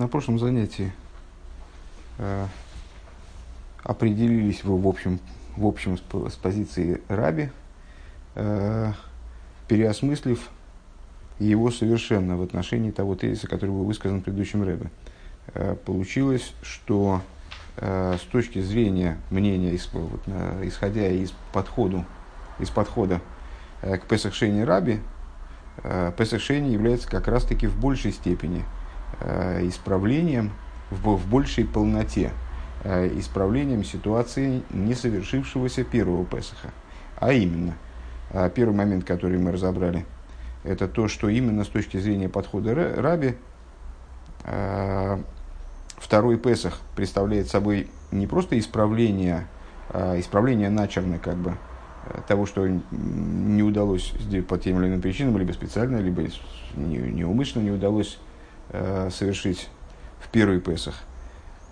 На прошлом занятии э, определились вы в общем, в общем с, с позиции Раби, э, переосмыслив его совершенно в отношении того тезиса, который был высказан в предыдущем Рэбе. Э, получилось, что э, с точки зрения мнения, вот, э, исходя из, подходу, из подхода э, к Песахшейне Раби, э, Песахшейне является как раз-таки в большей степени – исправлением в, в большей полноте, э, исправлением ситуации не совершившегося первого Песаха. А именно, э, первый момент, который мы разобрали, это то, что именно с точки зрения подхода Раби второй Песах представляет собой не просто исправление, исправление начерно как бы, того, что не удалось по тем или иным причинам, либо специально, либо неумышленно не удалось Э, совершить в первый Песах,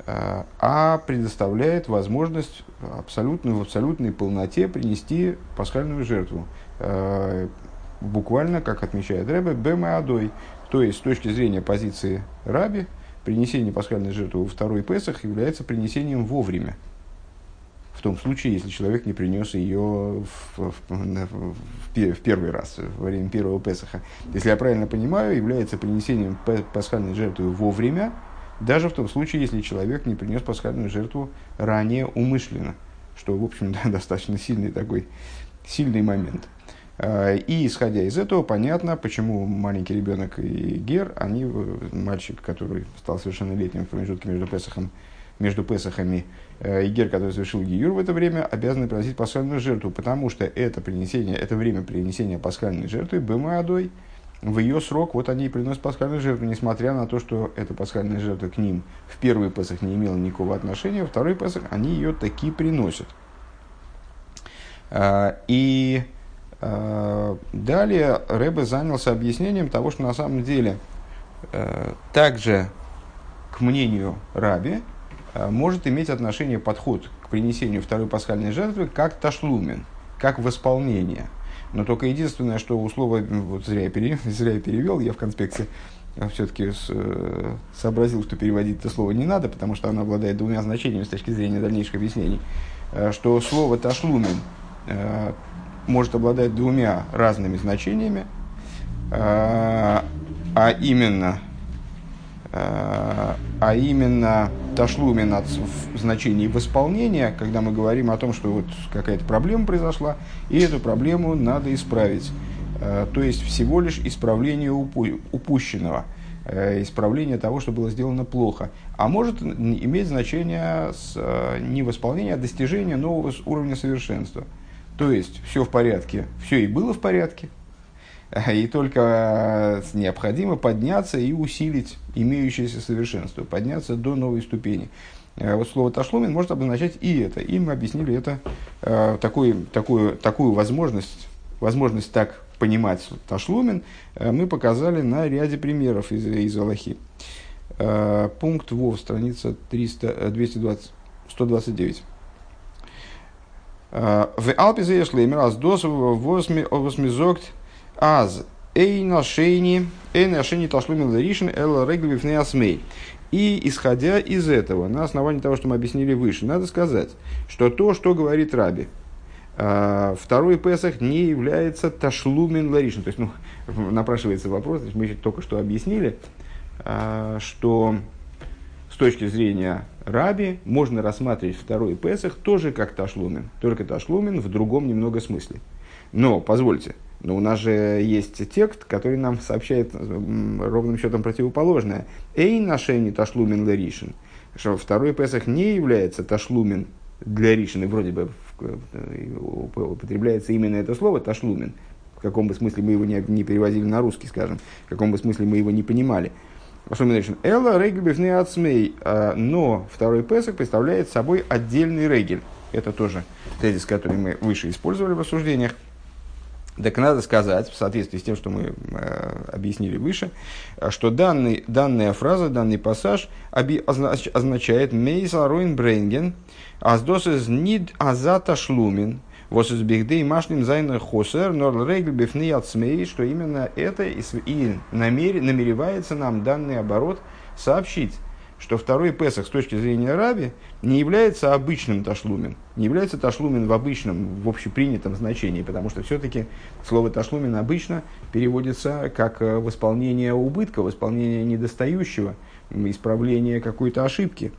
э, а предоставляет возможность абсолютно, в абсолютной полноте принести пасхальную жертву. Э, буквально, как отмечает Рэбе, бэмэ То есть, с точки зрения позиции Раби, принесение пасхальной жертвы во второй Песах является принесением вовремя – в том случае, если человек не принес ее в, в, в, в первый раз, во время первого Песаха. Если я правильно понимаю, является принесением пасхальной жертвы вовремя, даже в том случае, если человек не принес пасхальную жертву ранее умышленно, что, в общем, да, достаточно сильный такой, сильный момент. А, и исходя из этого, понятно, почему маленький ребенок и Гер, они, мальчик, который стал совершеннолетним в промежутке между Песахом между Песахами э, и Гер, который совершил Гиюр в это время, обязаны приносить пасхальную жертву, потому что это принесение, это время принесения пасхальной жертвы, Бэмаадой, в ее срок, вот они и приносят пасхальную жертву, несмотря на то, что эта пасхальная жертва к ним в первый Песах не имела никакого отношения, во второй Песах они ее таки приносят. А, и а, далее Рэбе занялся объяснением того, что на самом деле э, также к мнению Раби, может иметь отношение подход к принесению второй пасхальной жертвы как ташлумен, как восполнение. Но только единственное, что у слова, вот зря я, перевел, зря я перевел, я в конспекте э, все-таки э, сообразил, что переводить это слово не надо, потому что оно обладает двумя значениями с точки зрения дальнейших объяснений. Что слово ташлумен может обладать двумя разными значениями, а именно а именно ташлумин от в значении восполнения, когда мы говорим о том, что вот какая-то проблема произошла, и эту проблему надо исправить. А, то есть всего лишь исправление упущенного, а, исправление того, что было сделано плохо. А может иметь значение с, не восполнение, а достижение нового уровня совершенства. То есть все в порядке, все и было в порядке, и только э, необходимо подняться и усилить имеющееся совершенство, подняться до новой ступени. Э, вот слово ташлумин может обозначать и это. И мы объяснили это, э, такой, такую, такую возможность, возможность так понимать ташлумин, мы показали на ряде примеров из, из Аллахи. Пункт ВОВ, страница 300, 220, 129. В Алпизе Шлеймер, аз дос восмизогт Аз эй нашейни, эй нашейни ташлумин ларишин эл реглив асмей. И исходя из этого, на основании того, что мы объяснили выше, надо сказать, что то, что говорит Раби, а, второй Песах не является ташлумин ларишин. То есть, ну, напрашивается вопрос, мы только что объяснили, а, что с точки зрения Раби можно рассматривать второй Песах тоже как ташлумин, только ташлумин в другом немного смысле. Но, позвольте, но у нас же есть текст, который нам сообщает ровным счетом противоположное. Эй нашени ташлумен леришин. Что второй Песах не является ташлумен для ришин. И вроде бы употребляется именно это слово ташлумен. В каком бы смысле мы его не, переводили на русский, скажем. В каком бы смысле мы его не понимали. Элла регель ацмей. А, но второй Песах представляет собой отдельный регель. Это тоже тезис, который мы выше использовали в рассуждениях. Так надо сказать, в соответствии с тем, что мы э, объяснили выше, что данный, данная фраза, данный пассаж оби, означ, означает «мейса руин бренген, аздос из нид азата шлумин, וואס איז בכדי משלים זיין א חסר, נאר א רגל בפני עצמו, что именно это и, и намер, намеревается нам данный оборот сообщить, что второй Песах с точки зрения Раби не является обычным תשלומין, не является תשלומין в обычном, в общепринятом значении, потому что все-таки слово תשלומין обычно переводится как э, восполнение убытка, восполнение недостающего, исправление какой-то ошибки,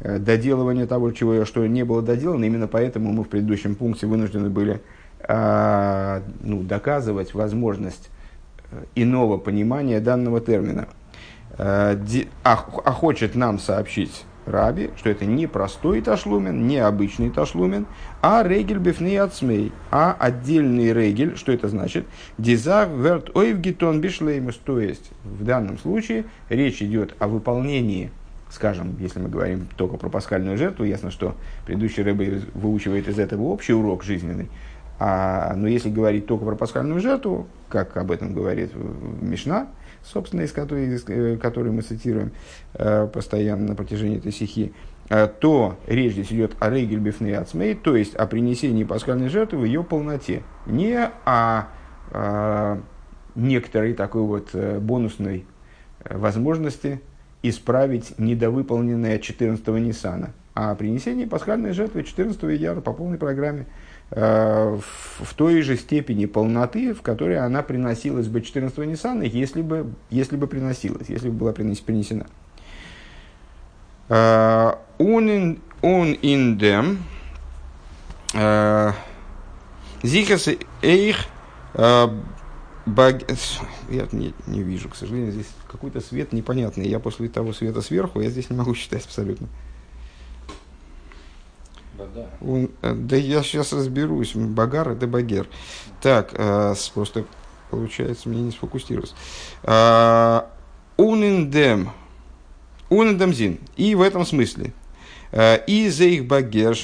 э, доделывание того, чего, что не было доделано. Именно поэтому мы в предыдущем пункте вынуждены были а, ну, доказывать возможность э, иного понимания данного термина – а, а хочет нам сообщить Раби, что это не простой ташлумен, не обычный ташлумен, а регель бифней ацмей, а отдельный регель, что это значит? Дизар верт ойвгитон бишлеймус, то есть в данном случае речь идет о выполнении скажем, если мы говорим только про пасхальную жертву, ясно, что предыдущий рыба выучивает из этого общий урок жизненный. А, но если говорить только про пасхальную жертву, как об этом говорит Мишна, собственно, из которой, из э, которой мы цитируем э, постоянно на протяжении этой стихи, э, то речь здесь идет о рейгель бифней ацмей, то есть о принесении пасхальной жертвы в ее полноте, не о, о некоторой такой вот бонусной возможности исправить недовыполненное 14-го Ниссана, а о принесении пасхальной жертвы 14-го Яра по полной программе – в той же степени полноты, в которой она приносилась бы 14-го Ниссана, если бы, если бы приносилась, если бы была принесена. Он in dem Зихас эйх я не, не вижу, к сожалению, здесь какой-то свет непонятный. Я после того света сверху, я здесь не могу считать абсолютно. Он, э, да я сейчас разберусь. Багар это багер. Так, э, просто получается мне не сфокусироваться. Э, униндем. Униндемзин. И в этом смысле. И за их багер,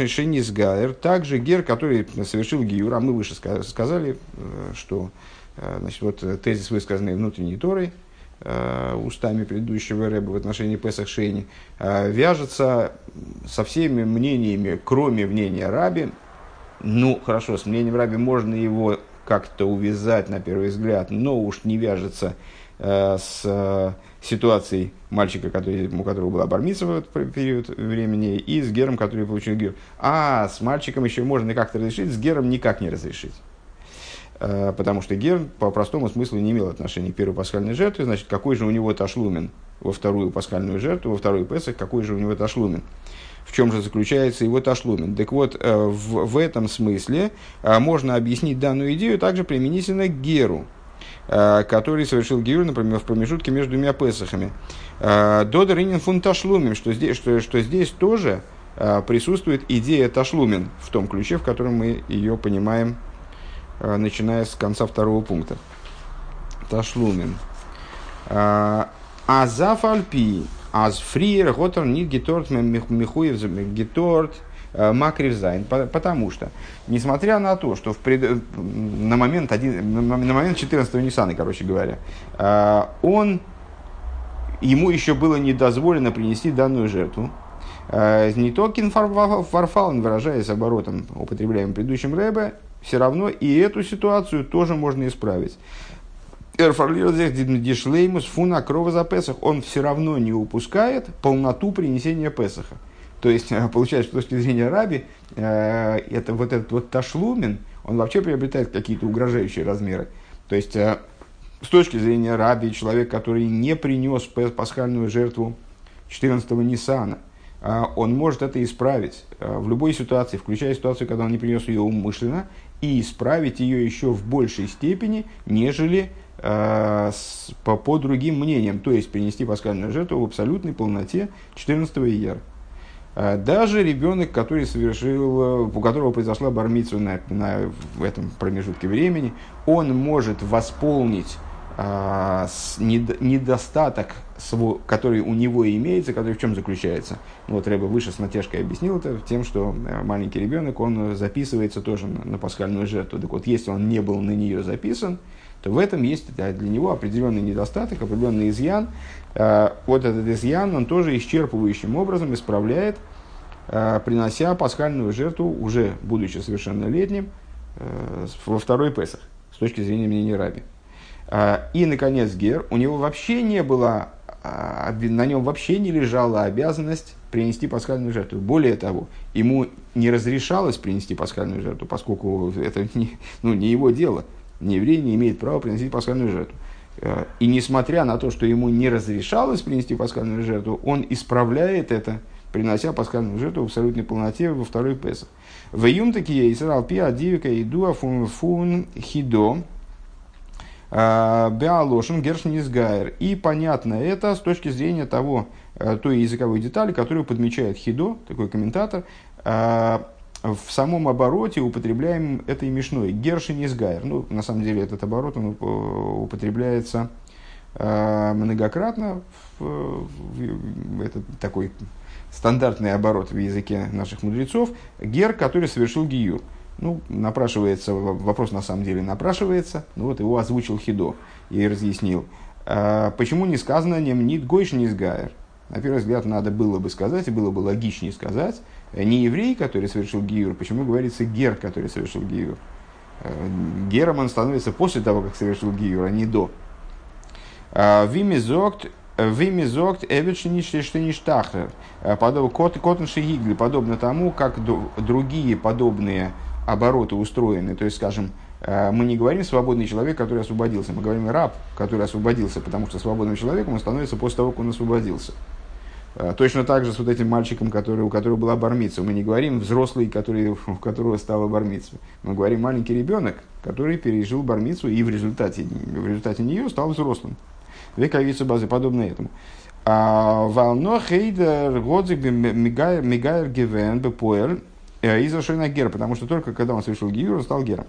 гайер, также гер, который совершил гиюр, а мы выше сказали, что значит, вот тезис, высказанный внутренней Торой, Э, устами предыдущего рэба в отношении Песах Шейни, э, вяжется со всеми мнениями, кроме мнения Раби. Ну, хорошо, с мнением Раби можно его как-то увязать на первый взгляд, но уж не вяжется э, с ситуацией мальчика, который, у которого была бармица в этот период времени, и с Гером, который получил Гер. А с мальчиком еще можно как-то разрешить, с Гером никак не разрешить. Э, потому что Гер по простому смыслу не имел отношения к первой пасхальной жертве, значит, какой же у него ташлумен во вторую пасхальную жертву, во второй Песах, какой же у него ташлумен. В чем же заключается его ташлумен? Так вот, э, в, в этом смысле э, можно объяснить данную идею также применительно к Геру, который совершил Геру, например, в промежутке между двумя Песахами. Додер инин фун ташлумен, что здесь, что, что здесь тоже присутствует идея ташлумен в том ключе, в котором мы ее понимаем начиная с конца второго пункта. Ташлумен. А зафальпи, аз фриер, готер, нит геторт, михуев, геторт, э, макривзайн. Потому что, несмотря на то, что в пред... на, момент один... на момент 14-го Ниссана, короче говоря, э, он, ему еще было не дозволено принести данную жертву, не только фарфален, выражаясь оборотом, употребляемым предыдущим Рэбе, все равно и эту ситуацию тоже можно исправить. Эрфарлишлеймус фуна крова за Песах, он все равно не упускает полноту принесения Песаха. То есть, получается, с точки зрения раби, э, это вот этот вот ташлумен, он вообще приобретает какие-то угрожающие размеры. То есть, э, с точки зрения раби, человек, который не принес пасхальную жертву 14-го Ниссана, э, он может это исправить в любой ситуации, включая ситуацию, когда он не принес ее умышленно, и исправить ее еще в большей степени, нежели э, с, по, по другим мнениям, то есть принести пасхальную жертву в абсолютной полноте 14 ияр. Э, даже ребенок, который совершил, у которого произошла бармицу на, на, в этом промежутке времени, он может восполнить недостаток, который у него имеется, который в чем заключается. Вот Рэба выше с натяжкой объяснил это тем, что э, маленький ребенок, он записывается тоже на, на пасхальную жертву. Так вот, если он не был на нее записан, то в этом есть для него определенный недостаток, определенный изъян. А, вот этот изъян, он тоже исчерпывающим образом исправляет, а, принося пасхальную жертву, уже будучи совершеннолетним, э, во второй Песах, с точки зрения мнения Раби. А, и, наконец, Гер, у него вообще не было а, на нем вообще не лежала обязанность принести пасхальную жертву. Более того, ему не разрешалось принести пасхальную жертву, поскольку это не, ну, не его дело. Не еврей не имеет права принести пасхальную жертву. Э, и несмотря на то, что ему не разрешалось принести пасхальную жертву, он исправляет это, принося пасхальную жертву в абсолютной полноте во второй Песах. В июм такие Исраил Пиа Дивика и Дуа Фун Фун Хидо Беалошин Гершнизгайр. И понятно это с точки зрения того, э, той языковой детали, которую подмечает Хидо, такой комментатор, в самом обороте употребляем этой мешной гершин изгайр. Ну, на самом деле этот оборот он употребляется э, многократно. В, в, это такой стандартный оборот в языке наших мудрецов. Гер, который совершил гиюр. Ну, напрашивается, вопрос на самом деле напрашивается. Ну, вот его озвучил Хидо и разъяснил. А, почему не сказано «немнит гойш низгайр»? На первый взгляд, надо было бы сказать, и было бы логичнее сказать, Э, не еврей, который совершил гиюр, почему говорится гер, который совершил гиюр? Э, гером он становится после того, как совершил гиюр, а не до. А, вимизокт Вимизокт эвидшништахер. Э, шигигли, подобно тому, как другие подобные обороты устроены. То есть, скажем, мы не говорим свободный человек, который освободился, мы говорим раб, который освободился, потому что свободным человеком он становится после того, как он освободился. А, точно так же с вот этим мальчиком, который, у которого была бармица. Мы не говорим взрослый, который, у которого стала бармица. Мы говорим маленький ребенок, который пережил бармицу и в результате, в результате нее стал взрослым. Вековица базы, подобно этому. А, Вално хейдер годзик мигайр гивен бепоэль э, из гер, потому что только когда он совершил гиюр, он стал гером.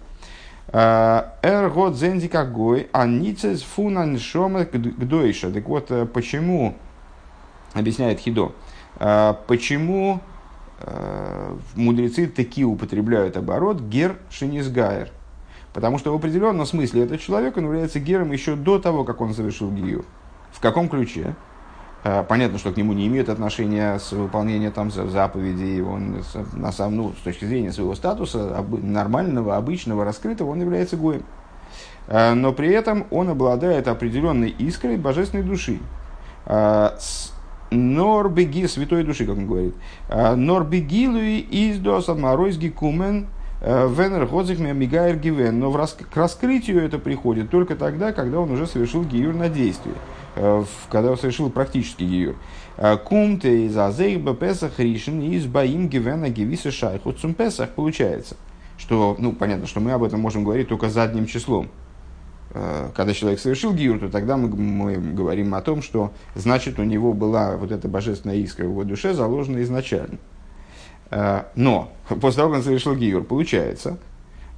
А, эр год зенди кагой, а ницес фунан шома гдойша. Так вот, э, почему объясняет Хидо, почему мудрецы таки употребляют оборот гер шинизгайр. Потому что в определенном смысле этот человек он является гером еще до того, как он совершил гию. В каком ключе? А, понятно, что к нему не имеет отношения с выполнением там, заповедей. Он, на самом, ну, с точки зрения своего статуса, нормального, обычного, раскрытого, он является гоем. Но при этом он обладает определенной искрой божественной души. Норбеги, святой души, как он говорит. «А, Норбегилуи из до саморойсги кумен э, венер ходзих мигайр гивен. Но к раскрытию это приходит только тогда, когда он уже совершил гиюр на действие. Э, когда он совершил практический гиюр. «А, Кумте из азейба песах ришен из баим гивена гивиса шайху цум песах. Получается, что, ну, понятно, что мы об этом можем говорить только задним числом. Э, когда человек совершил гиюр, то тогда мы, мы говорим о том, что значит у него была вот эта божественная искра в его душе заложена изначально. Э, но после того, как он совершил гиюр, получается, э,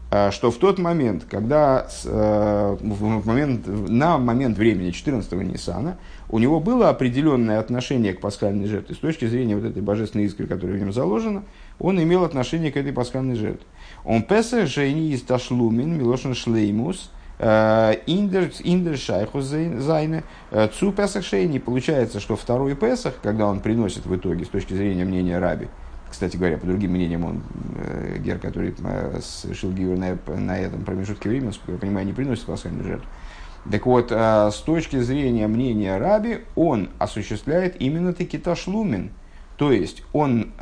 что в тот момент, когда в момент, на момент времени 14-го Ниссана у него было определенное отношение к пасхальной жертве. С точки зрения вот этой божественной искры, которая в нем заложена, он имел отношение к этой пасхальной жертве. Он песа жени из ташлумин милошин шлеймус – Э, индер шайху зайны э, цу песах шейни. Получается, что второй песах, когда он приносит в итоге, с точки зрения мнения раби, кстати говоря, по другим мнениям, он, э, гер, который совершил гиюр на, на этом промежутке времени, я понимаю, не приносит пасхальную жертву. Так вот, с точки зрения мнения раби, он осуществляет именно таки ташлумен. То есть, он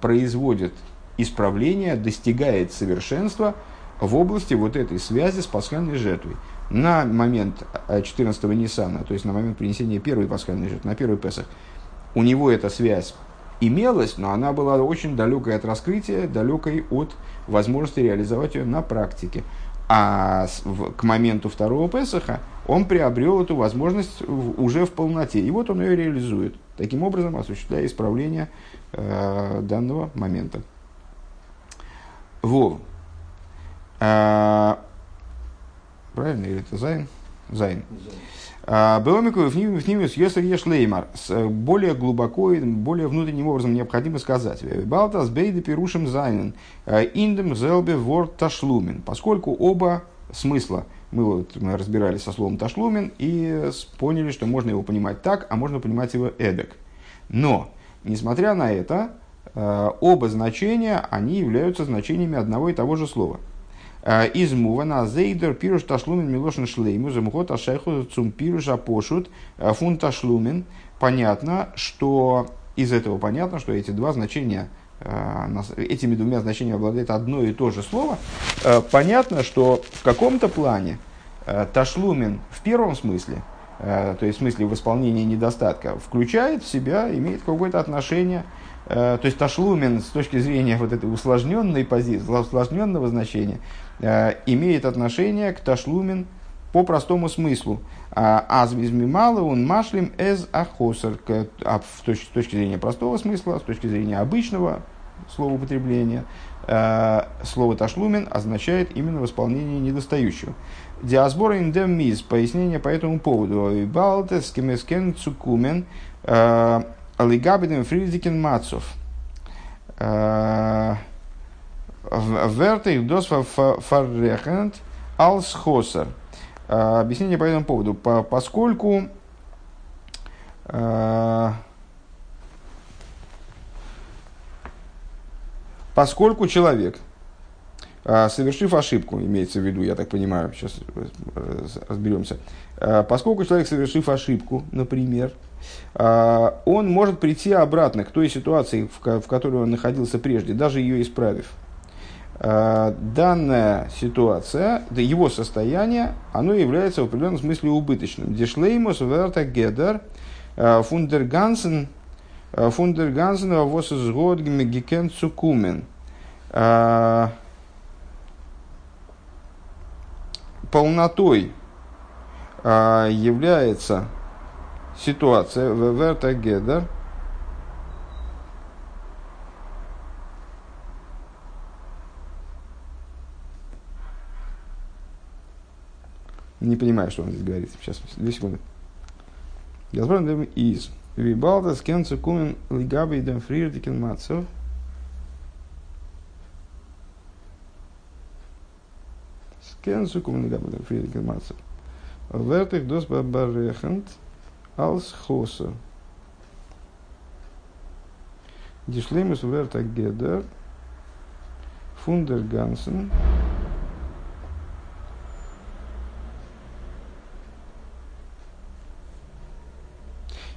производит исправление, достигает совершенства – в области вот этой связи с пасхальной жертвой. На момент 14-го э, Ниссана, то есть на момент принесения первой пасхальной жертвы, на первый Песах, у него эта связь имелась, но она была очень далекой от раскрытия, далекой от возможности реализовать ее на практике. А к моменту второго Песаха он приобрел эту возможность уже в полноте. И вот он ее реализует. Таким образом, осуществляя исправление э, данного момента. Вов. А, правильно, или это Зайн? Зайн. А, Беломику в ним если ешь леймар, более глубоко и более внутренним образом необходимо сказать. Балтас бейда пирушим зайнен, а, индем зелбе ворд ташлумен. Поскольку оба смысла, мы, вот, мы разбирались со словом ташлумен и поняли, что можно его понимать так, а можно понимать его эдек. Но, несмотря на это, оба значения, они являются значениями одного и того же слова – Э, из мувана зейдер пируш ташлумен милошин шлейму замухот ашайху цум пируш апошут э, фун ташлумен. Понятно, что из этого понятно, что эти два значения, этими двумя значениями обладает одно и то же слово. Понятно, что в каком-то плане ташлумен в первом смысле – Э, то есть в смысле восполнения недостатка, включает в себя, имеет какое-то отношение, э, то есть ташлумен с точки зрения вот этой усложненной позиции, усложненного значения, э, имеет отношение к ташлумен по простому смыслу. Аз мало он машлим эз ахосер, а с точки зрения простого смысла, с точки зрения обычного слова употребления, слово ташлумен означает именно восполнение недостающего. Диасбора индем миз. Пояснение по этому поводу. Балтес цукумен э, лигабидем фридикен мацов. Э, Вертых дос фаррехент алс хосер. Э, объяснение по этому поводу. Поскольку поскольку человек а, совершив ошибку, имеется в виду, я так понимаю, сейчас разберемся, а, поскольку человек, совершив ошибку, например, а, он может прийти обратно к той ситуации, в которой он находился прежде, даже ее исправив. Данная ситуация, его состояние, оно является в определенном смысле убыточным. Дешлеймус верта гедер фундергансен фундергансен восызгод гекен цукумен полнотой является ситуация Верта Гедер, Не понимаю, что он здесь говорит. Сейчас, две секунды. Я спрашиваю, из. Вибалда с кенцу кумен лигаби дем фрирдикен мацов. Кенсу коммуникабелем фриедикен мацер. Вертых дос бабарехент алс хоса. Дишлемус верта гедер фундер гансен.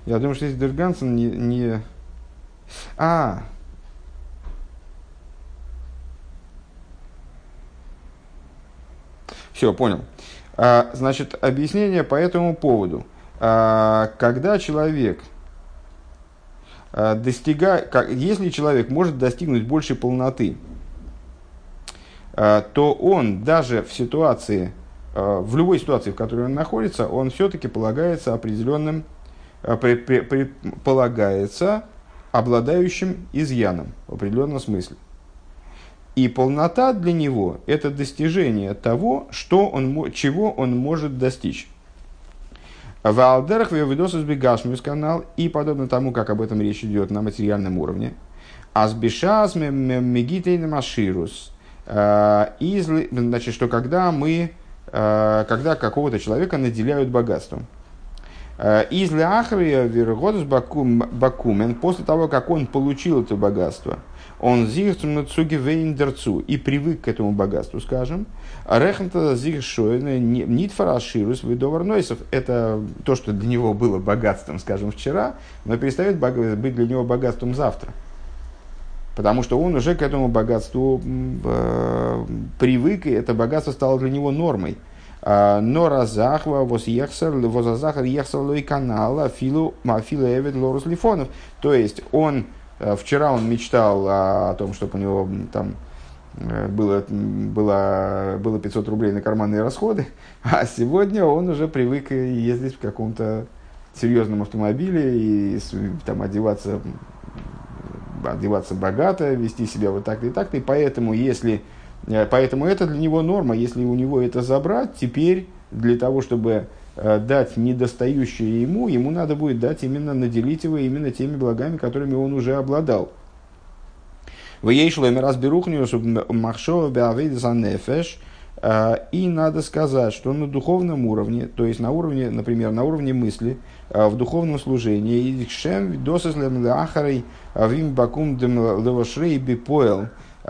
Я думаю, что здесь Дергансен не, не... А, Все, понял. А, значит, объяснение по этому поводу. А, когда человек а, достигает, если человек может достигнуть большей полноты, то он даже в ситуации, в любой ситуации, в которой он находится, он все-таки полагается определенным, полагается обладающим изъяном в определенном смысле. И полнота для него – это достижение того, что он, чего он может достичь. В Алдерах Вевидосус Бегашмиус канал, и подобно тому, как об этом речь идет на материальном уровне, Азбишас Мегитейн Маширус. Э, значит, что когда мы, э, когда какого-то человека наделяют богатством. Э, из Ахрия Вергодус Бакумен, после того, как он получил это богатство – он зигцум цуги вейндерцу и привык к этому богатству, скажем. Рехнта зигшойна нит фараширус выдовар нойсов. Это то, что для него было богатством, скажем, вчера, но перестает быть для него богатством завтра. Потому что он уже к этому богатству э, привык, и это богатство стало для него нормой. А, но разахва воз ехсер, возазахар ехсер лой канала филу мафила эвид лорус лифонов. То есть он Э, вчера он мечтал о, том, чтобы у него там э, было, было, было 500 рублей на карманные расходы, а сегодня он уже привык ездить в каком-то серьезном автомобиле и там одеваться, одеваться богато, вести себя вот так-то и так-то. И поэтому, если, поэтому это для него норма. Если у него это забрать, теперь для того, чтобы Э, дать недостающее ему, ему надо будет дать именно, наделить его именно теми благами, которыми он уже обладал. Э, и надо сказать, что на духовном уровне, то есть на уровне, например, на уровне мысли, э, в духовном служении,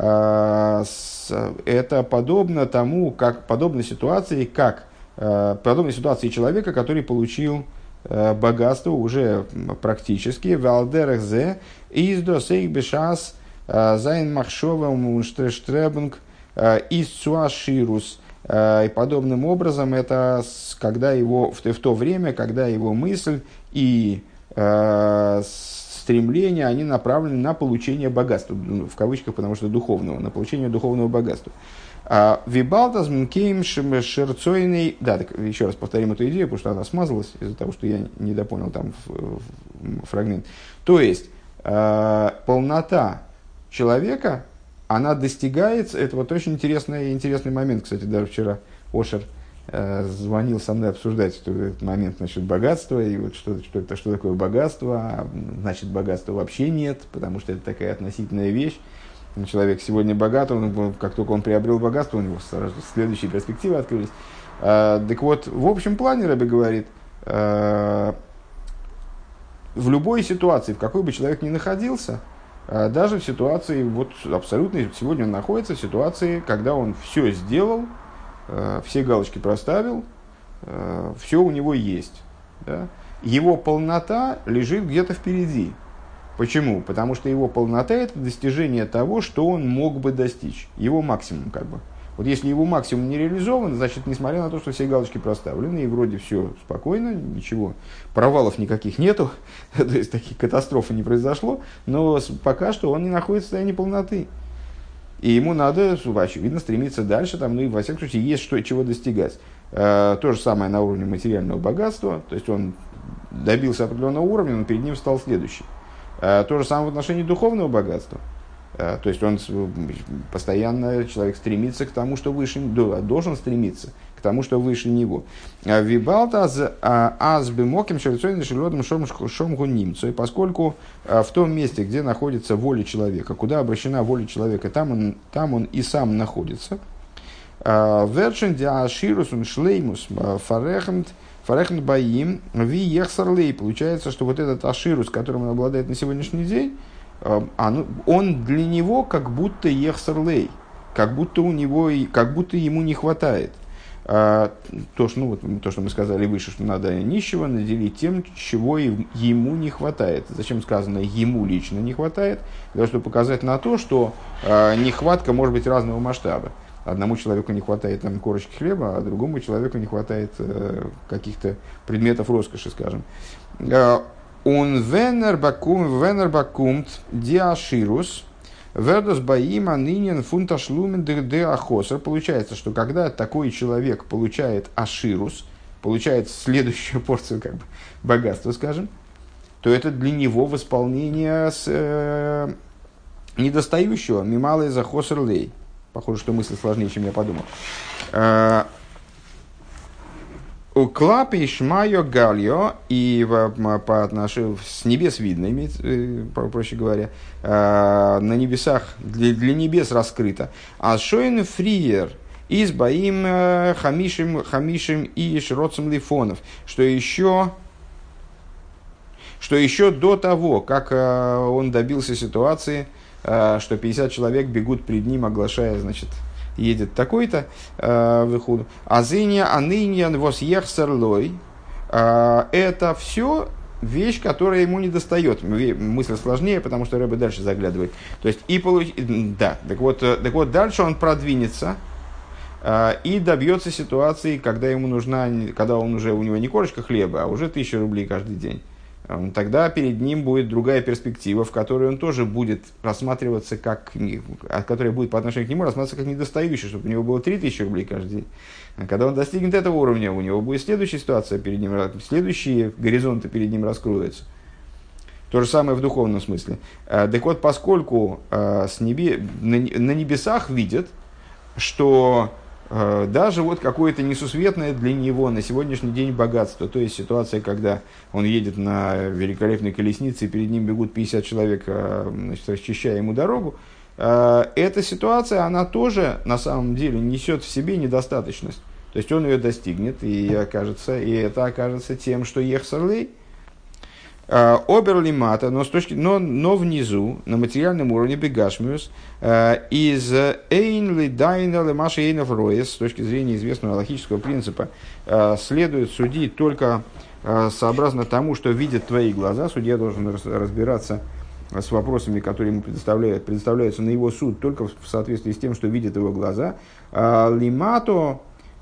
бипоэл, это подобно тому, как подобно ситуации, как Э, подобной ситуации человека, который получил богатство уже практически. Валдерах зе из досейх бешас זיין מחשבה און שטרעבונג איז צו עשירות. И подобным образом это когда его, в, в то время, когда его мысль и стремления, они направлены на получение богатства, в кавычках, потому что духовного, на получение духовного богатства. А, וויבאלד אז מקיים זיין רצונו... Да, так еще раз повторим эту идею, потому что она смазалась из-за того, что я не допонял там фрагмент. То есть, а, полнота человека, она достигается, это вот очень интересный, интересный момент, кстати, даже вчера Ошер Э, звонил со мной обсуждать этот момент насчет богатства, и вот что, что, это, что такое богатство, а, значит, богатства вообще нет, потому что это такая относительная вещь. Человек сегодня богат, он, как только он приобрел богатство, у него сразу следующие перспективы открылись. А, так вот, в общем плане Рэбе говорит, а, в любой ситуации, в какой бы человек ни находился, а, даже в ситуации, вот абсолютно, сегодня он находится в ситуации, когда он все сделал, Э, все галочки проставил, э, все у него есть. Да? Его полнота лежит где-то впереди. Почему? Потому что его полнота – это достижение того, что он мог бы достичь. Его максимум как бы. Вот если его максимум не реализован, значит, несмотря на то, что все галочки проставлены, и вроде все спокойно, ничего, провалов никаких нету, то есть таких катастроф не произошло, но пока что он не находится в состоянии полноты. И ему надо, очевидно, стремиться дальше, там, ну и во всяком случае есть что, чего достигать. Э, то же самое на уровне материального богатства, то есть он добился определенного уровня, но перед ним стал следующий. Э, то же самое в отношении духовного богатства. Э, то есть он постоянно, человек стремится к тому, что выше, должен стремиться к тому, что выше него. А Вибалта аз бимоким шерцойным шелодом шомгу немцу. И поскольку а, в том месте, где находится воля человека, куда обращена воля человека, там он, там он и сам находится. А, Вершин диаширус он шлеймус фарехмт фарехмт баим ви ехсарлей. Получается, что вот этот аширус, которым он обладает на сегодняшний день, он для него как будто ехсарлей как будто у него, как будто ему не хватает. А, то, что, ну, вот, то, что мы сказали выше, что надо нищего наделить тем, чего ему не хватает. Зачем сказано ему лично не хватает? Для того, чтобы показать на то, что э, нехватка может быть разного масштаба. Одному человеку не хватает там, корочки хлеба, а другому человеку не хватает э, каких-то предметов роскоши, скажем. Он венер бакум, венер диаширус – Вердос Баима нынен фунта шлумен ахосер. Получается, что когда такой человек получает аширус, получает следующую порцию как бы, богатства, скажем, то это для него восполнение с, э, недостающего мималый за хосерлей. Похоже, что мысль сложнее, чем я подумал. Э, у клапи шмайо гальо, и по отношению с небес видно, э, проще говоря, э, на небесах, для, для небес раскрыто. А шоин фриер из боим э, хамишим, хамишим и широцем лифонов, что еще что еще до того, как он добился ситуации, что 50 человек бегут перед ним, оглашая, значит, едет такой-то э, выходу. Азыня, аныня, вос ехсерлой. Э, это все вещь, которая ему не достает. Мысль сложнее, потому что Рэбе дальше заглядывает. То есть, и получ... да, так вот, э, так вот, дальше он продвинется э, и добьется ситуации, когда ему нужна, когда он уже, у него не корочка хлеба, а уже тысяча рублей каждый день. Тогда перед ним будет другая перспектива, в которой он тоже будет рассматриваться как, которая будет по отношению к нему рассматриваться как недостающий, чтобы у него было 3000 рублей каждый день. А когда он достигнет этого уровня, у него будет следующая ситуация перед ним, следующие горизонты перед ним раскроются. То же самое в духовном смысле. Э, так вот, поскольку с небе, на небесах видят, что даже вот какое-то несусветное для него на сегодняшний день богатство. То есть ситуация, когда он едет на великолепной колеснице, и перед ним бегут 50 человек, э, значит, расчищая ему дорогу. Э, эта ситуация, она тоже на самом деле несет в себе недостаточность. То есть он ее достигнет, и, окажется, и это окажется тем, что Ехсарлей – Э, Оберлимата, но, с точки, но, но внизу, на материальном уровне Бегашмиус, э, из Эйнли Дайна Лемаша Эйнов Роес, с точки зрения известного логического принципа, э, следует судить только э, сообразно тому, что видят твои глаза, судья должен разбираться с вопросами, которые ему предоставляют, предоставляются на его суд только в соответствии с тем, что видят его глаза. Лимато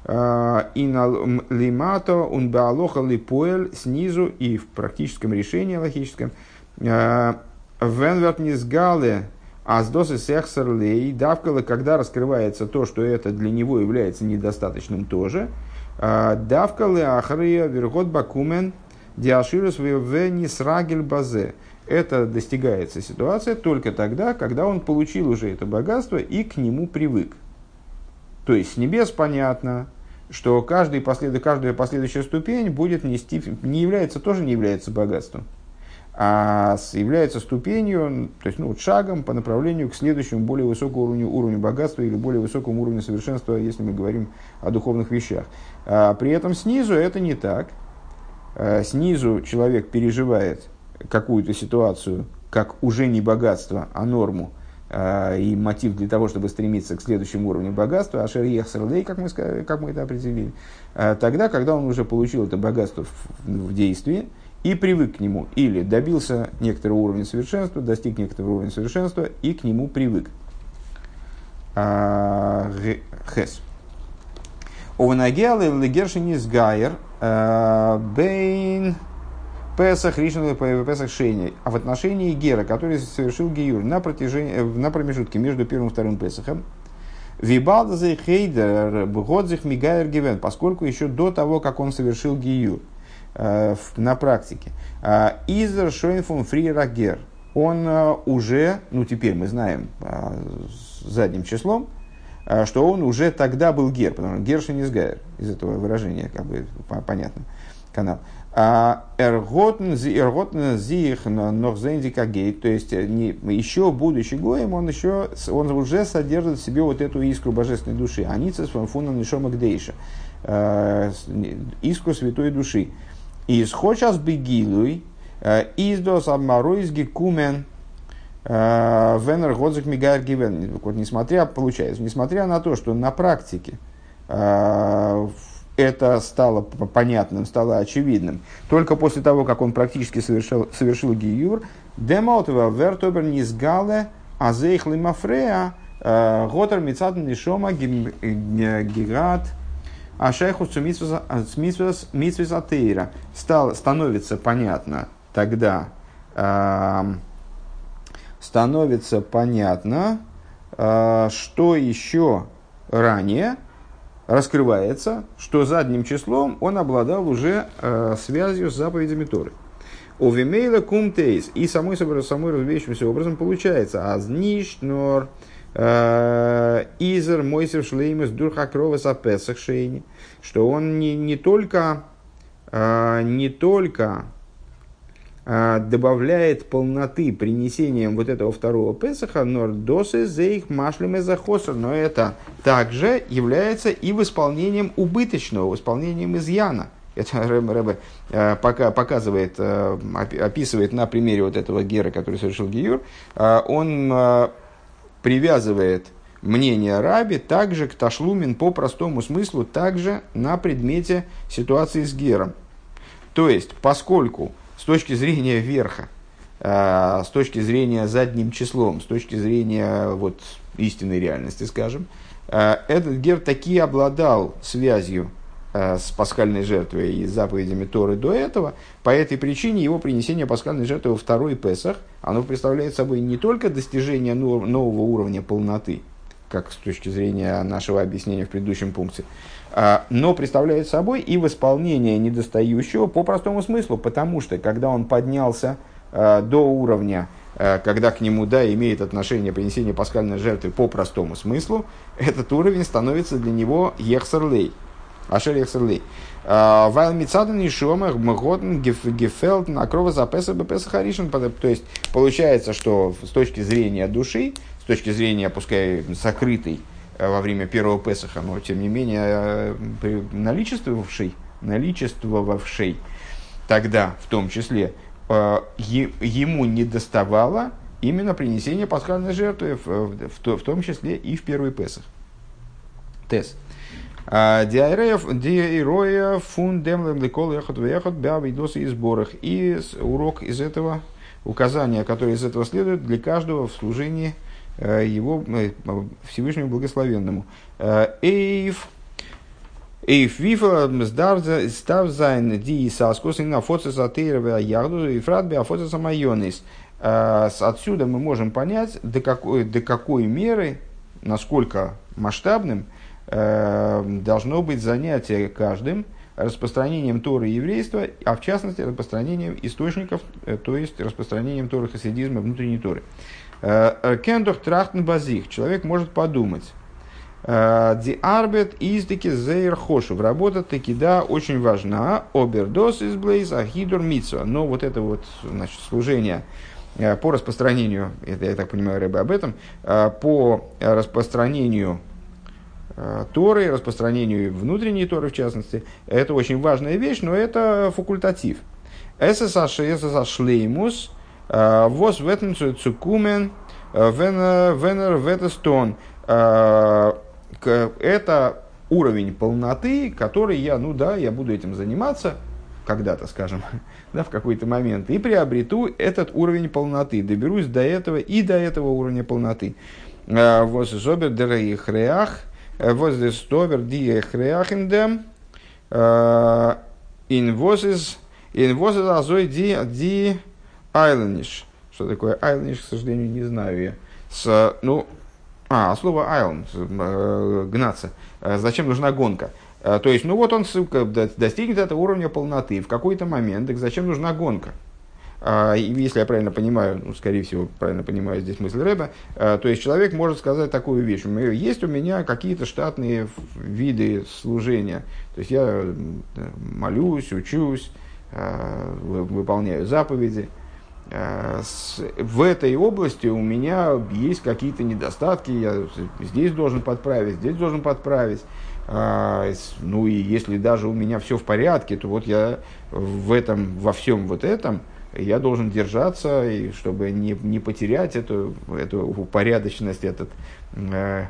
и на лимато он баалоха липуэль снизу и в практическом решении логическом. Венверт низгале Аздосы сехсерлей, давкала, когда раскрывается то, что это для него является недостаточным тоже. Давкалы ахрия верхот бакумен диаширус в срагель базе. Это достигается ситуация только тогда, когда он получил уже это богатство и к нему привык. То есть с небес понятно, что каждый послед... каждая последующая ступень будет нести, не является, тоже не является богатством а является ступенью, то есть ну, шагом по направлению к следующему более высокому уровню, уровню богатства или более высокому уровню совершенства, если мы говорим о духовных вещах. А при этом снизу это не так. А снизу человек переживает какую-то ситуацию как уже не богатство, а норму, и мотив для того, чтобы стремиться к следующему уровню богатства, а шерьех серлей, как мы, как мы это определили, а тогда, когда он уже получил это богатство в, в действии, и привык к нему, или добился некоторого уровня совершенства, достиг некоторого уровня совершенства и к нему привык. А, Хес. Ованагиал и Легершинис Гайер а, Бейн Песах Ришин Песах Шейни. А в отношении Гера, который совершил Геюр на, протяжении, на промежутке между первым и вторым Песахом, Вибалдазей Хейдер Бгодзих Мигайер Гивен, поскольку еще до того, как он совершил Геюр, Э, на практике. А, Изер Шойнфун Фрирагер. Он э, уже, ну теперь мы знаем э, задним числом, что он уже тогда был гер, потому что гершин из гайер, из этого выражения, как бы понятно, канал. А эрготн зих нохзендика гейт, то есть не, еще будучи гоем, он еще он уже содержит в себе вот эту искру божественной души. Аницес фуна нишома гдейша, искру святой души. И сейчас бегилуй, э, издос обмаруис гекумен, э, венер годзик мигайр гивен. Вот несмотря, получается, несмотря на то, что на практике э, это стало понятным, стало очевидным. Только после того, как он практически совершил, совершил гиюр, демаутова вертобер низгале азейх лимафрея готер мицат нишома гигат а шайху митсвизатейра стал, становится понятно тогда, э, становится понятно, э, что еще ранее раскрывается, что задним числом он обладал уже э, связью с заповедями Торы. У Вимейла кумтейс и самой, самой разумеющимся образом получается азниш нор Э, Изер Мойсер Шлеймес Дурхакрова Сапесах Шейни, что он не, не только, э, не только добавляет полноты принесением вот этого второго Песаха, но досы за их машлем захосер, но это также является и восполнением убыточного, восполнением изъяна. Это Рэбе, Рэбе пока, показывает, описывает на примере вот этого гера, который совершил Гиюр. Он привязывает мнение Раби также к Ташлумин по простому смыслу, также на предмете ситуации с Гером. То есть, поскольку с точки зрения верха, э, с точки зрения задним числом, с точки зрения вот, истинной реальности, скажем, э, этот Гер таки обладал связью Э, с пасхальной жертвой и заповедями Торы до этого. По этой причине его принесение пасхальной жертвы во второй Песах, оно представляет собой не только достижение нового уровня полноты, как с точки зрения нашего объяснения в предыдущем пункте, а, но представляет собой и восполнение недостающего по простому смыслу, потому что когда он поднялся э, до уровня, э, когда к нему да, имеет отношение принесение пасхальной жертвы по простому смыслу, этот уровень становится для него ехсерлей – Ашер Яхсерли. А, Вайл Мицадан и Шомах Мготн Гефелт на крово за Харишин. То есть получается, что с точки зрения души, с точки зрения, пускай сокрытой во время первого Песаха, но тем не менее э, наличествовавшей, наличествовавшей тогда в том числе, э, ему не доставало именно принесение пасхальной жертвы, в, том числе и в первый Песах. Тест. Диайроя фун демлем лекол ехот вехот бявидосы и сборах. И урок из этого, указания, которые из этого следуют для каждого в служении его Всевышнему Благословенному. Эйв Эйф вифа став зайн ди саскус на фоце сатырова ягду и фрат биафоце самайонис. Отсюда мы можем понять, до какой, до какой меры, насколько масштабным э, должно быть занятие каждым распространением Торы и еврейства, а в частности распространением источников, э, то есть распространением Торы хасидизма внутренней Торы. Э, Кендох трахтен базих. Человек может подумать, Ди арбет издеки зейр хошев. Работа таки да очень важна. Обердос из блейз ахидур митсва. Но вот это вот значит, служение Э, по распространению, это я так понимаю, рыба об этом, э, по распространению э, Торы, распространению внутренней Торы в частности, это очень важная вещь, но это факультатив. ССА шлеймус, воз в этом цукумен, венер ветестон. Это уровень полноты, который я, ну да, я буду этим заниматься, когда-то, скажем, да, в какой-то момент, и приобрету этот уровень полноты, доберусь до этого и до этого уровня полноты. Воз зобер дерейх реах, э, воз дестобер диех реахиндем, а, ин возис, ин возис азой ди, ди айланиш. Что такое айланиш, к сожалению, не знаю я. С, ну, а, слово айленд, э, гнаться. Э, зачем нужна гонка? А, то есть, ну вот он достигнет этого уровня полноты в какой-то момент, так зачем нужна гонка? А, если я правильно понимаю, ну, скорее всего, правильно понимаю здесь мысль Рэба, то есть человек может сказать такую вещь. Есть у меня какие-то штатные виды служения. То есть я молюсь, учусь, выполняю заповеди. В этой области у меня есть какие-то недостатки, я здесь должен подправить, здесь должен подправить. А, ну и если даже у меня все в порядке, то вот я в этом, во всем вот этом, я должен держаться, и чтобы не, не потерять эту, эту упорядоченность, этот, э,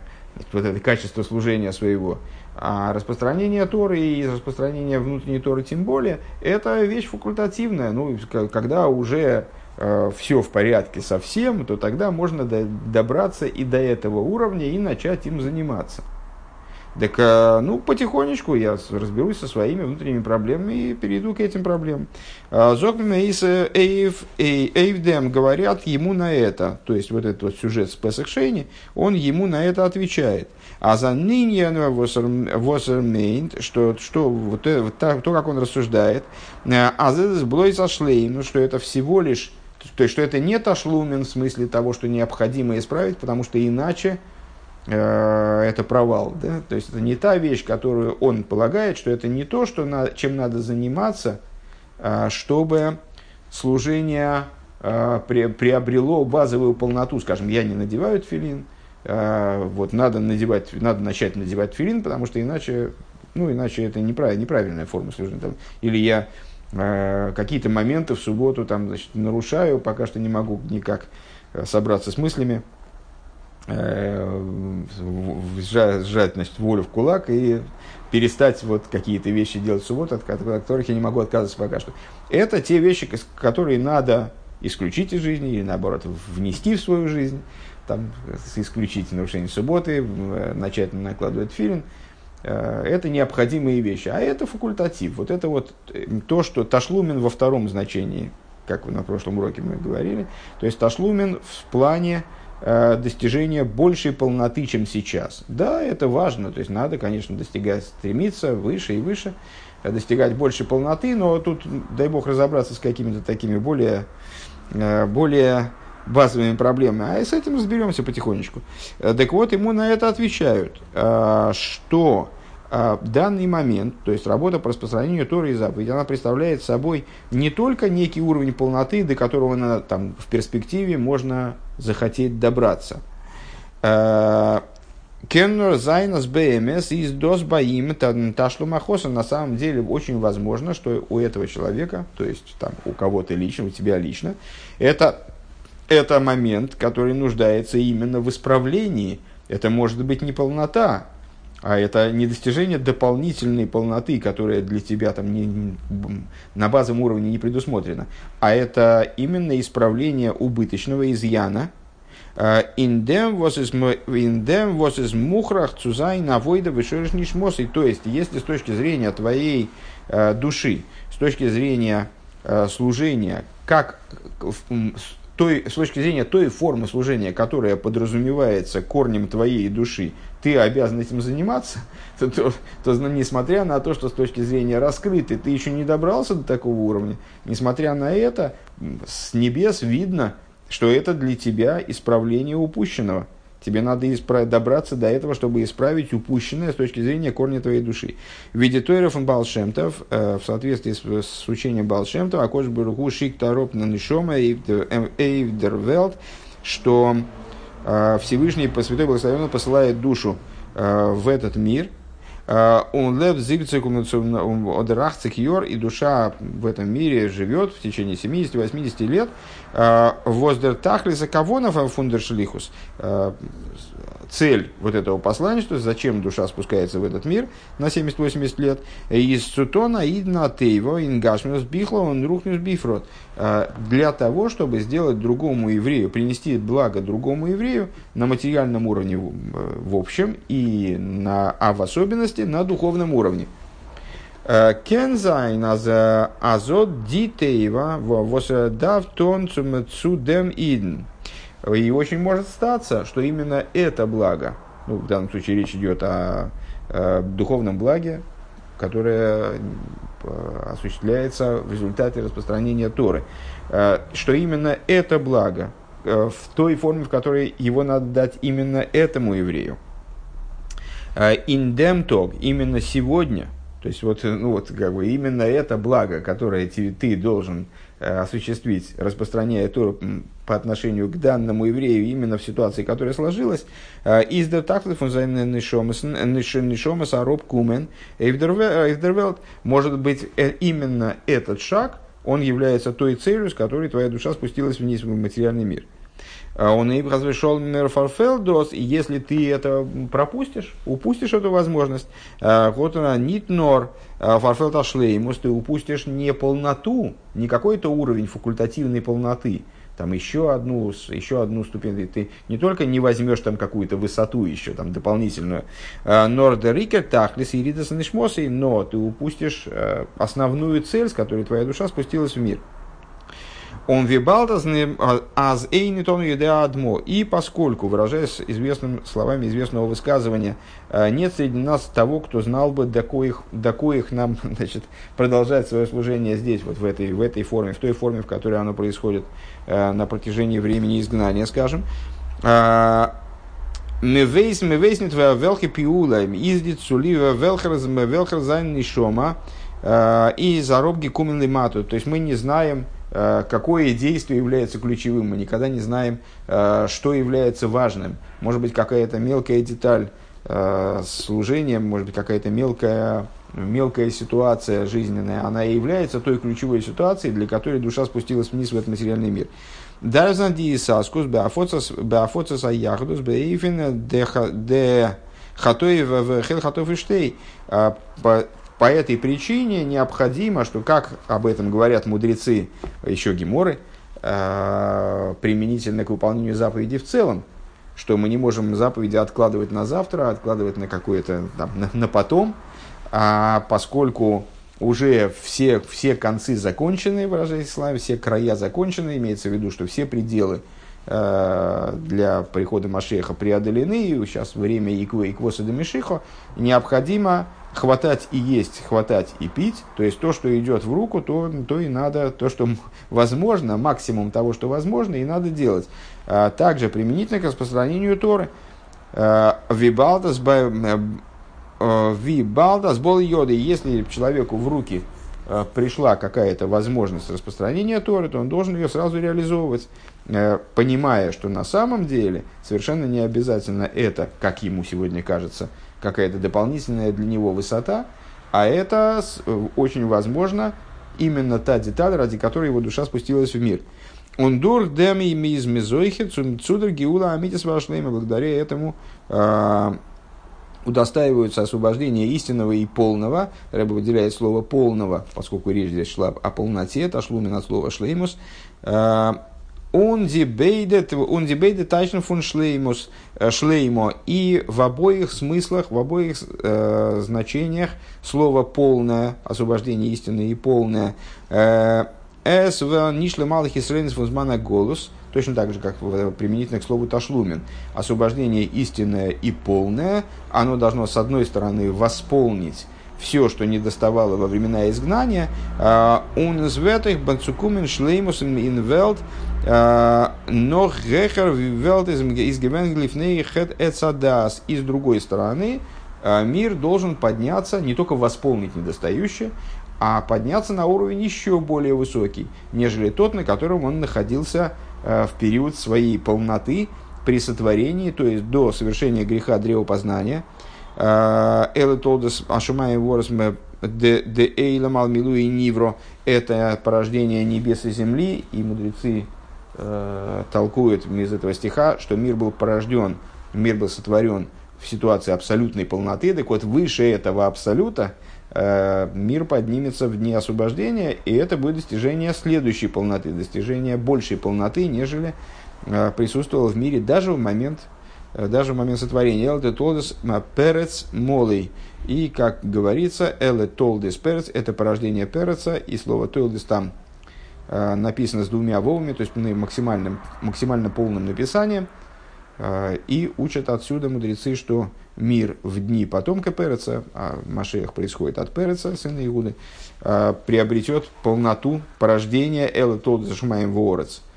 вот это качество служения своего. А распространение Торы и распространение внутренней Торы тем более, это вещь факультативная. Ну, когда уже э, все в порядке совсем, то тогда можно до, добраться и до этого уровня и начать им заниматься. Так, э, ну, потихонечку я разберусь со своими внутренними проблемами и перейду к этим проблемам. А, Зокмейс Эйвдем говорят ему на это, то есть вот этот вот сюжет с Песах Шейни, он ему на это отвечает. А за ныне Восермейнт, что, что вот, это, то, как он рассуждает, э, а за блой зашлей, ну, что это всего лишь, то есть, что это не ташлумен в смысле того, что необходимо исправить, потому что иначе Э, это провал. Да? То есть это не та вещь, которую он полагает, что это не то, что на, чем надо заниматься, а, чтобы служение а, приобрело базовую полноту. Скажем, я не надеваю филин, а, вот надо, надевать, надо начать надевать филин, потому что иначе, ну, иначе это неправильная, неправильная форма служения. Там, или я какие-то моменты в субботу там, значит, нарушаю, пока что не могу никак собраться с мыслями, Э, сжать, значит, волю в кулак и перестать вот какие-то вещи делать в субботу, от которых я не могу отказываться пока что. Это те вещи, которые надо исключить из жизни или наоборот внести в свою жизнь, там, исключить нарушение субботы, начать накладывать филин. Э, это необходимые вещи. А это факультатив. Вот это вот э, то, что ташлумен во втором значении, как на прошлом уроке мы говорили. То есть ташлумен в плане Э, достижения большей полноты, чем сейчас. Да, это важно, то есть надо, конечно, достигать, стремиться выше и выше, достигать большей полноты, но тут, дай бог, разобраться с какими-то такими более, более базовыми проблемами, а с этим разберемся потихонечку. Так вот, ему на это отвечают, что в данный момент, то есть работа по распространению Торы и заповедей, она представляет собой не только некий уровень полноты, до которого там, в перспективе можно захотеть добраться. Э, Кеннер Зайнас БМС из Дос Баим Ташлумахоса на самом деле очень возможно, что у этого человека, то есть там у кого-то лично, у тебя лично, это, это момент, который нуждается именно в исправлении. Это может быть не полнота, А это не достижение дополнительной полноты, которая для тебя там не, не, на базовом уровне не предусмотрена, а это именно исправление убыточного изъяна. Индем was is мухрах цузай навойда вышерш нишмос. То есть, если с точки зрения твоей э, души, с точки зрения э, служения, как той, с точки зрения той формы служения, которая подразумевается корнем твоей души, ты обязан этим заниматься, то, то, то несмотря на то, что с точки зрения раскрытой ты еще не добрался до такого уровня, несмотря на это, с небес видно, что это для тебя исправление упущенного – Тебе надо исправить, добраться до этого, чтобы исправить упущенное с точки зрения корня твоей души. В виде Тойров и Балшемтов, э, в соответствии с, с учением Балшемтов, Акош Баруху Шик Тароп Нанишома Эйвдервелд, что э, Всевышний по Святой Благословенный посылает душу э, в этот мир, он лев зигцикум одерахцик и душа в этом мире живет в течение 70-80 лет. Воздер тахлиса кавонов фундершлихус цель вот этого посланничества, зачем душа спускается в этот мир на 70-80 лет, из Сутона идна тейво ингашминус бихло он рухнус бифрот, э, для того, чтобы сделать другому еврею, принести благо другому еврею на материальном уровне э, в общем и на, а в особенности на духовном уровне. Э, Кензайн азот дитеева восдав тон цудем идн. И очень может статься, что именно это благо, ну, в данном случае речь идет о, о духовном благе, которое э, осуществляется в результате распространения Торы, э, что именно это благо э, в той форме, в которой его надо дать именно этому еврею. Индемтог, именно сегодня, то есть вот, ну вот как бы именно это благо, которое ты, ты должен Э, осуществить, распространяя Тору по отношению к данному еврею именно в ситуации, которая сложилась, э, из der Нишомас Ароб Кумен Эйвдервелт, может быть, э, именно этот шаг, он является той целью, с которой твоя душа спустилась вниз в материальный мир – он и разрешил мерфарфелдос, и если ты это пропустишь, упустишь эту возможность, а, вот она нит нор. А, фарфелд ашлеймус, ты упустишь не полноту, не какой-то уровень факультативной полноты, там еще одну, еще одну ступень, ты не только не возьмешь там какую-то высоту еще там дополнительную, норда рикер тахлис и ридас но ты упустишь основную цель, с которой твоя душа спустилась в мир – он вибалтазны а, аз эйнитон адмо. И поскольку, выражаясь известным словами известного высказывания, а, нет среди нас того, кто знал бы, до коих, до коих нам значит, продолжать свое служение здесь, вот в этой, в этой форме, в той форме, в которой оно происходит а, на протяжении времени изгнания, скажем. Мевейс, мевейс не твоя велхи пиула, издит сулива велхерз, велхерзайн нишома, и заробги кумен мату. То есть мы не знаем, Э, какое действие является ключевым. Мы никогда не знаем, э, что является важным. Может быть, какая-то мелкая деталь э, служения, может быть, какая-то мелкая, мелкая ситуация жизненная, она и является той ключевой ситуацией, для которой душа спустилась вниз в этот материальный мир. Хатоев хел хатов иштей по этой причине необходимо, что, как об этом говорят мудрецы, еще геморы, э, применительно к выполнению заповеди в целом, что мы не можем заповеди откладывать на завтра, откладывать на какое-то, там, на, на потом, а поскольку уже все, все концы закончены, выражаясь словами, все края закончены, имеется в виду, что все пределы э, для прихода Машеха преодолены, и сейчас время Иквы и Квоса Мишихо, необходимо хватать и есть, хватать и пить, то есть то, что идет в руку, то, то и надо, то, что возможно, максимум того, что возможно, и надо делать. А также применительно к распространению Торы. А, вибалдас э, э, вибалдас бол йоды. Если человеку в руки э, пришла какая-то возможность распространения Торы, то он должен ее сразу реализовывать, понимая, что на самом деле совершенно не обязательно это, как ему сегодня кажется, какая-то дополнительная для него высота, а это очень возможно именно та деталь, ради которой его душа спустилась в мир. Он дур деми миз мизойхи цудр гиула амитис вашлейма. Благодаря этому э, удостаиваются освобождения истинного и полного. Рэба выделяет слово полного, поскольку речь здесь шла о полноте, это шлумен от слова шлеймус. Он дебейдет, он дебейдет тайшн фун шлеймус, э, шлеймо. И в обоих смыслах, в обоих э, значениях слово полное, освобождение истины и полное. Э, эс в нишле малых исрейнс возмана голос, точно так же, как применительно к слову ташлумен. Освобождение истинное и полное, оно должно, с одной стороны, восполнить все, что не доставало во времена изгнания, он из этих банцукумен шлеймус инвелт но гехер велт из гевенглифней хет эцадас. И с другой стороны, мир должен подняться, не только восполнить недостающее, а подняться на уровень еще более высокий, нежели тот, на котором он находился в период своей полноты при сотворении, то есть до совершения греха древопознания – Элы Толдес Ашумай Ворос де Эйла Малмилу и это порождение небес и земли, и мудрецы э, толкуют из этого стиха, что мир был порожден, мир был сотворен в ситуации абсолютной полноты, так вот выше этого абсолюта э, мир поднимется в дни освобождения, и это будет достижение следующей полноты, достижение большей полноты, нежели э, присутствовало в мире даже в момент Э, даже в момент сотворения. Элте толдес перец молей. И, как говорится, эле толдес перец – это порождение переца, и слово толдес там э, написано с двумя вовами, то есть максимальным, максимально полным написанием. Э, и учат отсюда мудрецы, что мир в дни потомка Переца, а Машеях происходит от Переца, сына Иуды, приобретет полноту порождения Элы Толдес Шумаем Ворец –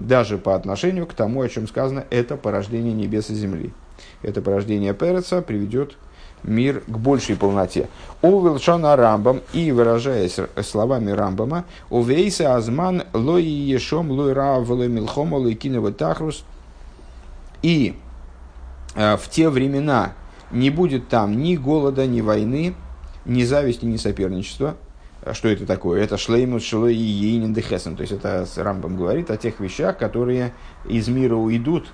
даже по отношению к тому, о чем сказано, это порождение небес и земли. Это порождение Переца приведет мир к большей полноте. Увелшана Рамбам, и выражаясь словами Рамбама, увейса азман лои ешом лой рав лой милхом лой кинова тахрус. И э, в те времена не будет там ни голода, ни войны, ни зависти, ни соперничества. Что это такое? Это шлеймус шлой и ейнин дехесен. То есть это Рамбам говорит о тех вещах, которые из мира уйдут,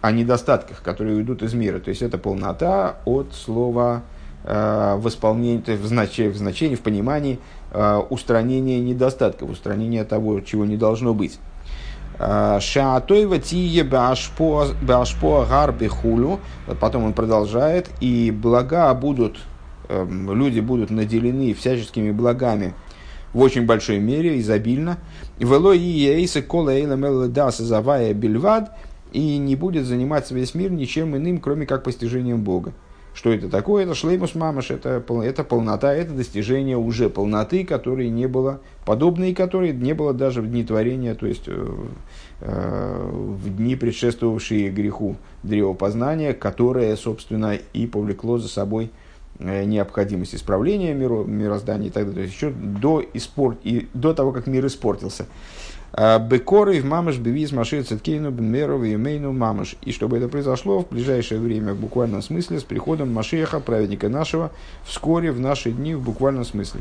о недостатках, которые уйдут из мира. То есть это полнота от слова э, восполнение, в значении, в значении, в понимании э, устранения недостатков, устранения того, чего не должно быть. Э, Шаатойва тие башпо гарби хулю. Потом он продолжает. И блага будут Эм, люди будут наделены всяческими благами в очень большой мере, изобильно. Вело и ейса кола завая бельвад, и не будет заниматься весь мир ничем иным, кроме как постижением Бога. Что это такое? Это шлеймус мамаш, это, это полнота, это достижение уже полноты, которой не было, подобной которой не было даже в дни творения, то есть э, э, в дни, предшествовавшие греху древопознания, которое, собственно, и повлекло за собой Э, необходимость исправления миро, мироздания и так далее. То есть еще до, испорт, и до того, как мир испортился. А, Бекоры в мамаш бевиз машир циткейну бенмеров и мейну мамаш. И чтобы это произошло в ближайшее время в буквальном смысле с приходом Машеха, праведника нашего, вскоре в наши дни в буквальном смысле.